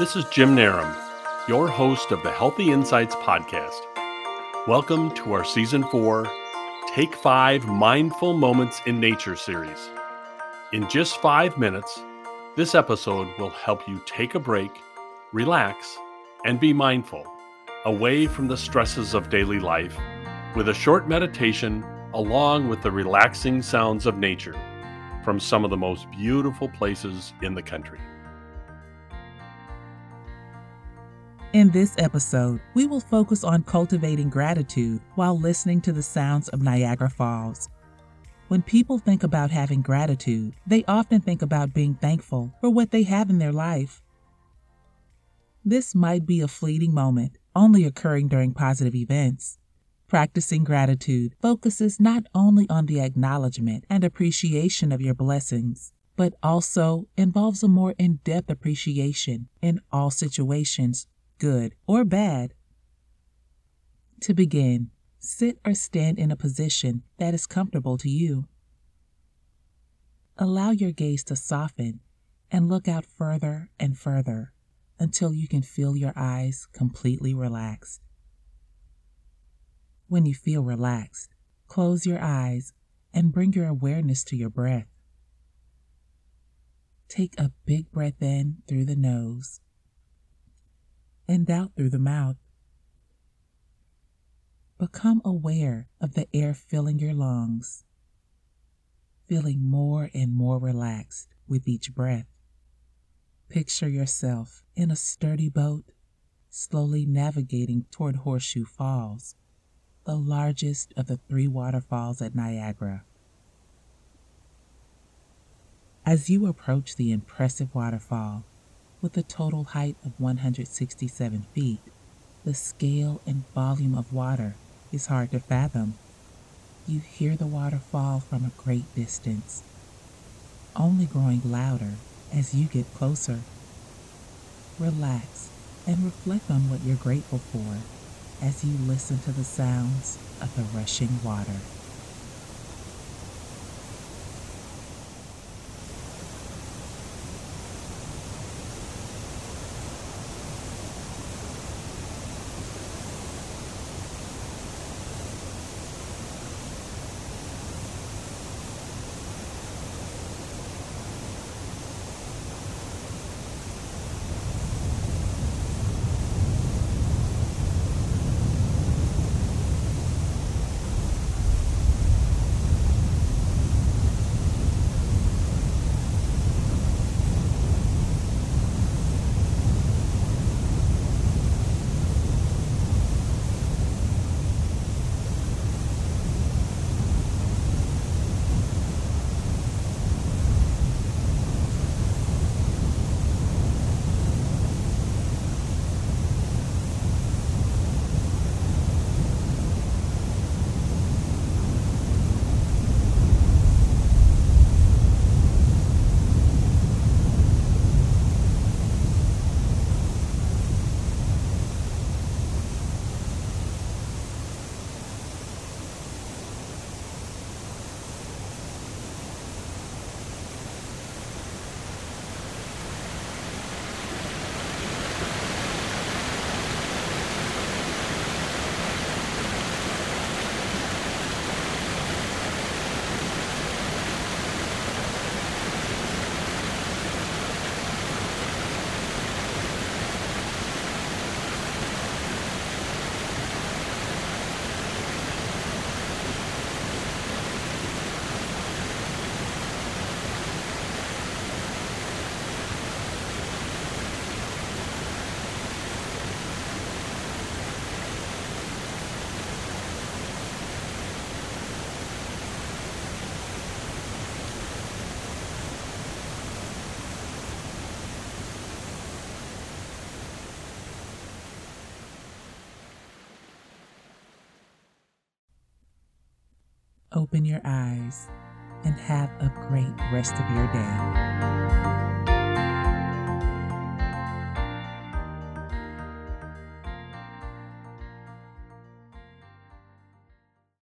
This is Jim Narum, your host of the Healthy Insights Podcast. Welcome to our Season 4 Take 5 Mindful Moments in Nature series. In just five minutes, this episode will help you take a break, relax, and be mindful away from the stresses of daily life with a short meditation along with the relaxing sounds of nature from some of the most beautiful places in the country. In this episode, we will focus on cultivating gratitude while listening to the sounds of Niagara Falls. When people think about having gratitude, they often think about being thankful for what they have in their life. This might be a fleeting moment, only occurring during positive events. Practicing gratitude focuses not only on the acknowledgement and appreciation of your blessings, but also involves a more in depth appreciation in all situations good or bad. To begin, sit or stand in a position that is comfortable to you. Allow your gaze to soften and look out further and further until you can feel your eyes completely relaxed. When you feel relaxed, close your eyes and bring your awareness to your breath. Take a big breath in through the nose and out through the mouth. Become aware of the air filling your lungs, feeling more and more relaxed with each breath. Picture yourself in a sturdy boat, slowly navigating toward Horseshoe Falls, the largest of the three waterfalls at Niagara. As you approach the impressive waterfall, with a total height of 167 feet, the scale and volume of water is hard to fathom. You hear the water fall from a great distance, only growing louder as you get closer. Relax and reflect on what you're grateful for as you listen to the sounds of the rushing water. Open your eyes and have a great rest of your day.